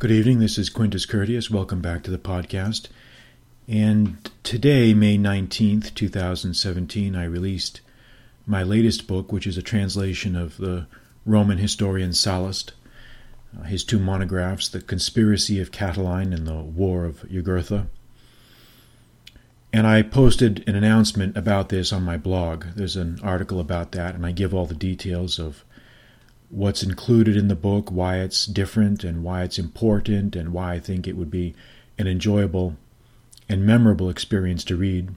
Good evening. This is Quintus Curtius. Welcome back to the podcast. And today, May 19th, 2017, I released my latest book, which is a translation of the Roman historian Sallust, uh, his two monographs, The Conspiracy of Catiline and The War of Jugurtha. And I posted an announcement about this on my blog. There's an article about that, and I give all the details of what's included in the book, why it's different, and why it's important, and why I think it would be an enjoyable and memorable experience to read.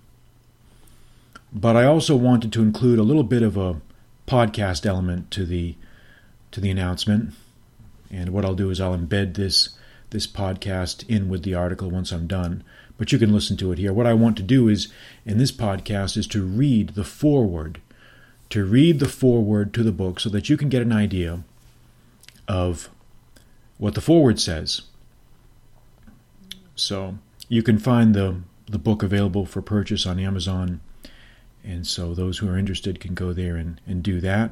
But I also wanted to include a little bit of a podcast element to the to the announcement. And what I'll do is I'll embed this this podcast in with the article once I'm done. But you can listen to it here. What I want to do is in this podcast is to read the foreword to read the foreword to the book so that you can get an idea of what the foreword says. So you can find the, the book available for purchase on Amazon. And so those who are interested can go there and, and do that.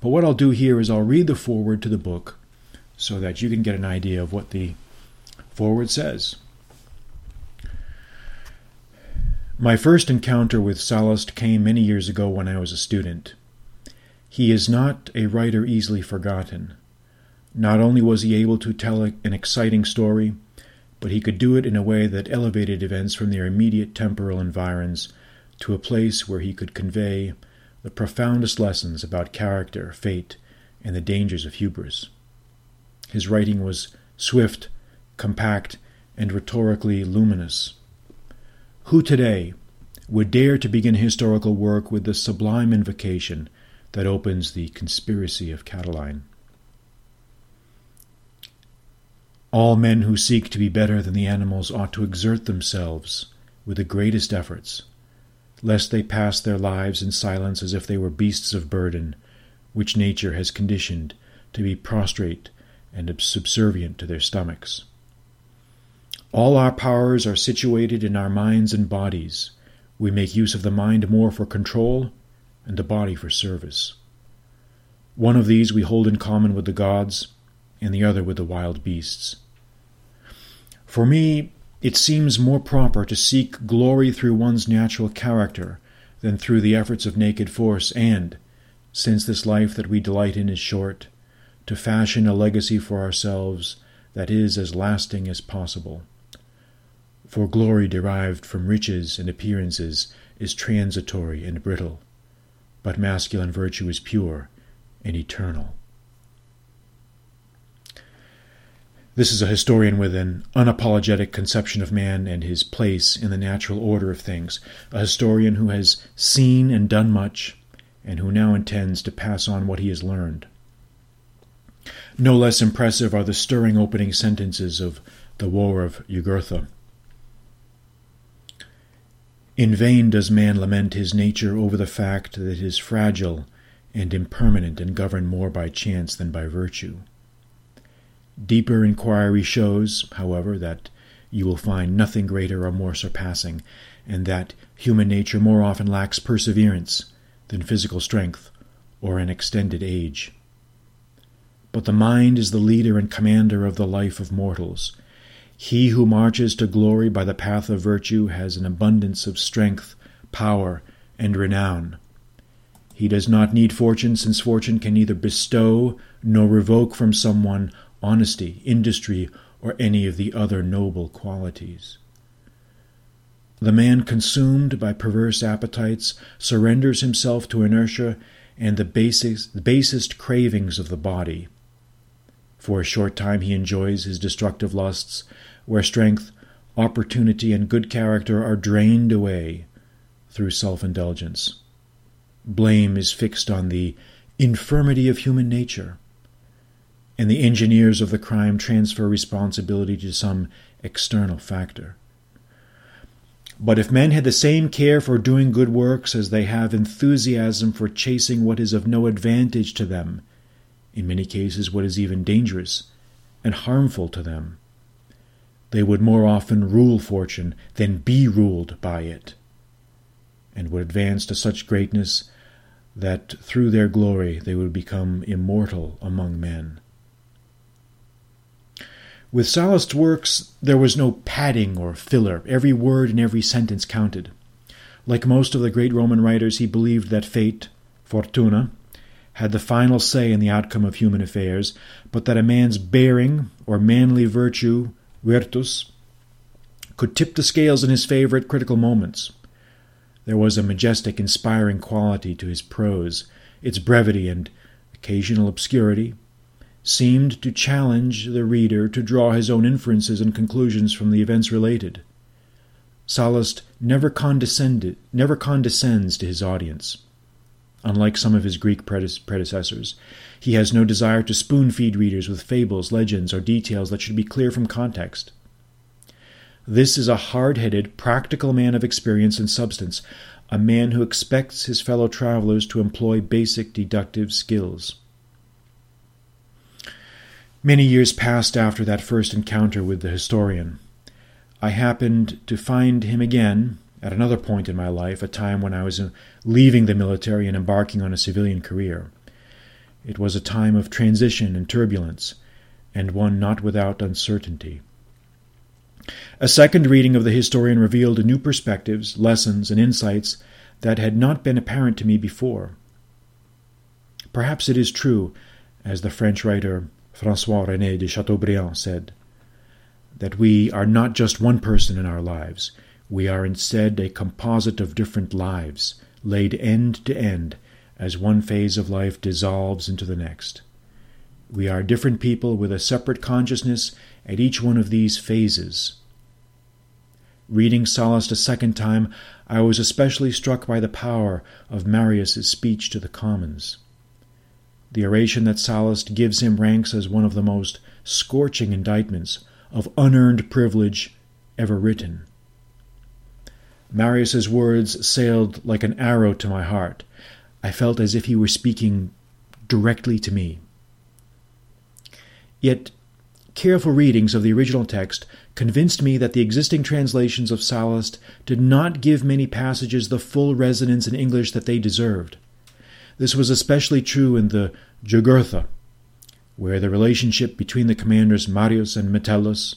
But what I'll do here is I'll read the foreword to the book so that you can get an idea of what the foreword says. My first encounter with Sallust came many years ago when I was a student. He is not a writer easily forgotten. Not only was he able to tell an exciting story, but he could do it in a way that elevated events from their immediate temporal environs to a place where he could convey the profoundest lessons about character, fate, and the dangers of hubris. His writing was swift, compact, and rhetorically luminous. Who today would dare to begin historical work with the sublime invocation that opens the conspiracy of Catiline? All men who seek to be better than the animals ought to exert themselves with the greatest efforts, lest they pass their lives in silence as if they were beasts of burden, which nature has conditioned to be prostrate and subservient to their stomachs. All our powers are situated in our minds and bodies. We make use of the mind more for control and the body for service. One of these we hold in common with the gods, and the other with the wild beasts. For me, it seems more proper to seek glory through one's natural character than through the efforts of naked force, and, since this life that we delight in is short, to fashion a legacy for ourselves that is as lasting as possible for glory derived from riches and appearances is transitory and brittle, but masculine virtue is pure and eternal. This is a historian with an unapologetic conception of man and his place in the natural order of things, a historian who has seen and done much, and who now intends to pass on what he has learned. No less impressive are the stirring opening sentences of The War of Jugurtha. In vain does man lament his nature over the fact that it is fragile and impermanent and governed more by chance than by virtue. Deeper inquiry shows, however, that you will find nothing greater or more surpassing, and that human nature more often lacks perseverance than physical strength or an extended age. But the mind is the leader and commander of the life of mortals, he who marches to glory by the path of virtue has an abundance of strength, power, and renown. He does not need fortune, since fortune can neither bestow nor revoke from someone honesty, industry, or any of the other noble qualities. The man consumed by perverse appetites surrenders himself to inertia and the, basest cravings of the body. For a short time he enjoys his destructive lusts, where strength, opportunity, and good character are drained away through self indulgence. Blame is fixed on the infirmity of human nature, and the engineers of the crime transfer responsibility to some external factor. But if men had the same care for doing good works as they have enthusiasm for chasing what is of no advantage to them, in many cases what is even dangerous and harmful to them, they would more often rule fortune than be ruled by it, and would advance to such greatness that through their glory they would become immortal among men. With Sallust's works, there was no padding or filler. Every word and every sentence counted. Like most of the great Roman writers, he believed that fate, fortuna, had the final say in the outcome of human affairs, but that a man's bearing or manly virtue, virtus, could tip the scales in his favor at critical moments. There was a majestic, inspiring quality to his prose. Its brevity and occasional obscurity seemed to challenge the reader to draw his own inferences and conclusions from the events related. Sallust never condescended, never condescends to his audience. Unlike some of his Greek predecessors, he has no desire to spoon feed readers with fables, legends, or details that should be clear from context. This is a hard headed, practical man of experience and substance, a man who expects his fellow travelers to employ basic deductive skills. Many years passed after that first encounter with the historian. I happened to find him again at another point in my life, a time when I was uh, leaving the military and embarking on a civilian career. It was a time of transition and turbulence, and one not without uncertainty. A second reading of the historian revealed new perspectives, lessons, and insights that had not been apparent to me before. Perhaps it is true, as the French writer Francois René de Chateaubriand said, that we are not just one person in our lives, we are instead a composite of different lives, laid end to end as one phase of life dissolves into the next. We are different people with a separate consciousness at each one of these phases. Reading Sallust a second time, I was especially struck by the power of Marius's speech to the commons. The oration that Sallust gives him ranks as one of the most scorching indictments of unearned privilege ever written. Marius's words sailed like an arrow to my heart. I felt as if he were speaking directly to me. Yet careful readings of the original text convinced me that the existing translations of Sallust did not give many passages the full resonance in English that they deserved. This was especially true in the Jugurtha, where the relationship between the commanders Marius and Metellus,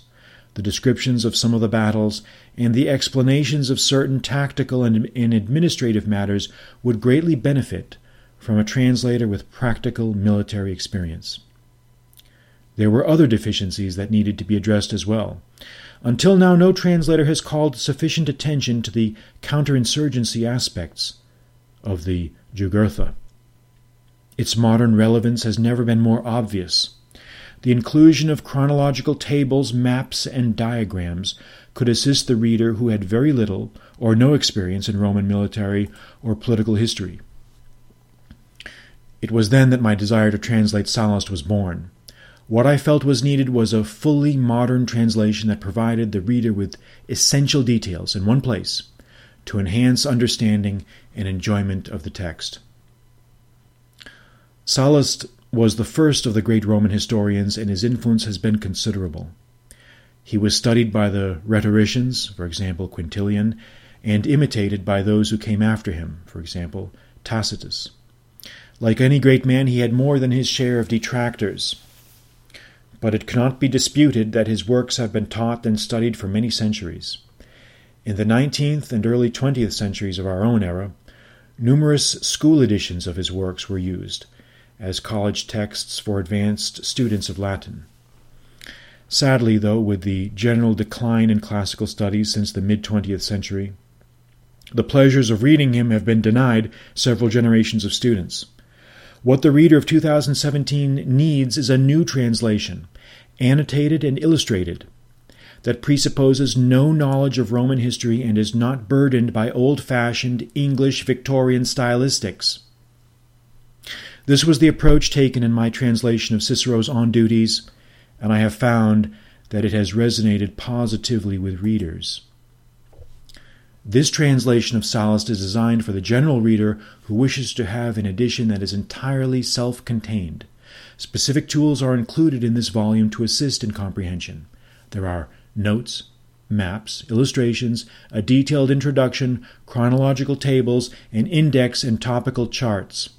the descriptions of some of the battles, and the explanations of certain tactical and, and administrative matters would greatly benefit from a translator with practical military experience. There were other deficiencies that needed to be addressed as well. Until now, no translator has called sufficient attention to the counterinsurgency aspects of the Jugurtha. Its modern relevance has never been more obvious. The inclusion of chronological tables, maps, and diagrams could assist the reader who had very little or no experience in Roman military or political history. It was then that my desire to translate Sallust was born. What I felt was needed was a fully modern translation that provided the reader with essential details in one place to enhance understanding and enjoyment of the text. Sallust was the first of the great Roman historians, and his influence has been considerable. He was studied by the rhetoricians, for example, Quintilian, and imitated by those who came after him, for example, Tacitus. Like any great man, he had more than his share of detractors, but it cannot be disputed that his works have been taught and studied for many centuries. In the nineteenth and early twentieth centuries of our own era, numerous school editions of his works were used as college texts for advanced students of Latin. Sadly, though, with the general decline in classical studies since the mid 20th century, the pleasures of reading him have been denied several generations of students. What the reader of 2017 needs is a new translation, annotated and illustrated, that presupposes no knowledge of Roman history and is not burdened by old fashioned English Victorian stylistics. This was the approach taken in my translation of Cicero's On Duties, and I have found that it has resonated positively with readers. This translation of Sallust is designed for the general reader who wishes to have an edition that is entirely self contained. Specific tools are included in this volume to assist in comprehension. There are notes, maps, illustrations, a detailed introduction, chronological tables, an index and topical charts.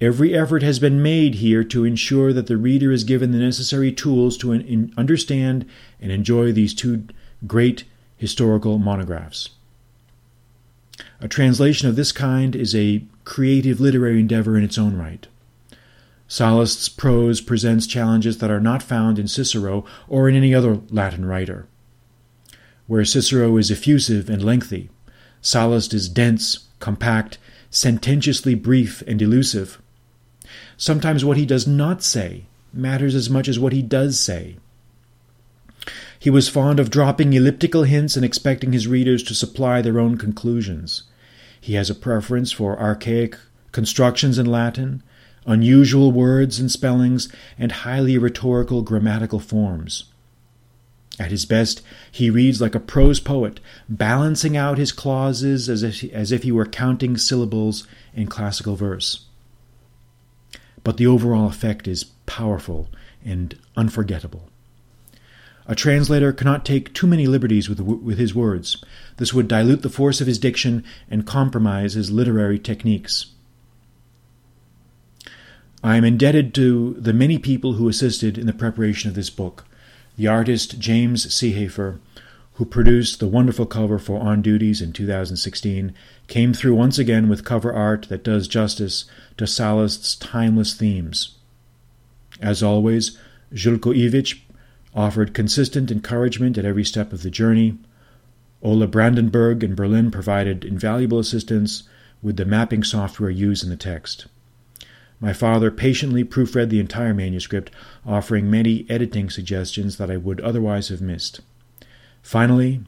Every effort has been made here to ensure that the reader is given the necessary tools to understand and enjoy these two great historical monographs. A translation of this kind is a creative literary endeavor in its own right. Sallust's prose presents challenges that are not found in Cicero or in any other Latin writer. Where Cicero is effusive and lengthy, Sallust is dense, compact, sententiously brief, and elusive. Sometimes what he does not say matters as much as what he does say. He was fond of dropping elliptical hints and expecting his readers to supply their own conclusions. He has a preference for archaic constructions in Latin, unusual words and spellings, and highly rhetorical grammatical forms. At his best, he reads like a prose poet, balancing out his clauses as if, as if he were counting syllables in classical verse but the overall effect is powerful and unforgettable. A translator cannot take too many liberties with, with his words. This would dilute the force of his diction and compromise his literary techniques. I am indebted to the many people who assisted in the preparation of this book. The artist James Seehafer, who produced the wonderful cover for On Duties in 2016, came through once again with cover art that does justice to Sallust's timeless themes. As always, Ivic offered consistent encouragement at every step of the journey. Ola Brandenburg in Berlin provided invaluable assistance with the mapping software used in the text. My father patiently proofread the entire manuscript, offering many editing suggestions that I would otherwise have missed. Finally,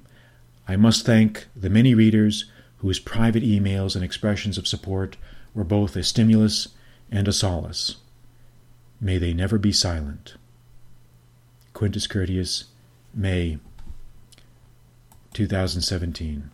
I must thank the many readers whose private emails and expressions of support were both a stimulus and a solace. May they never be silent. Quintus Curtius, May 2017.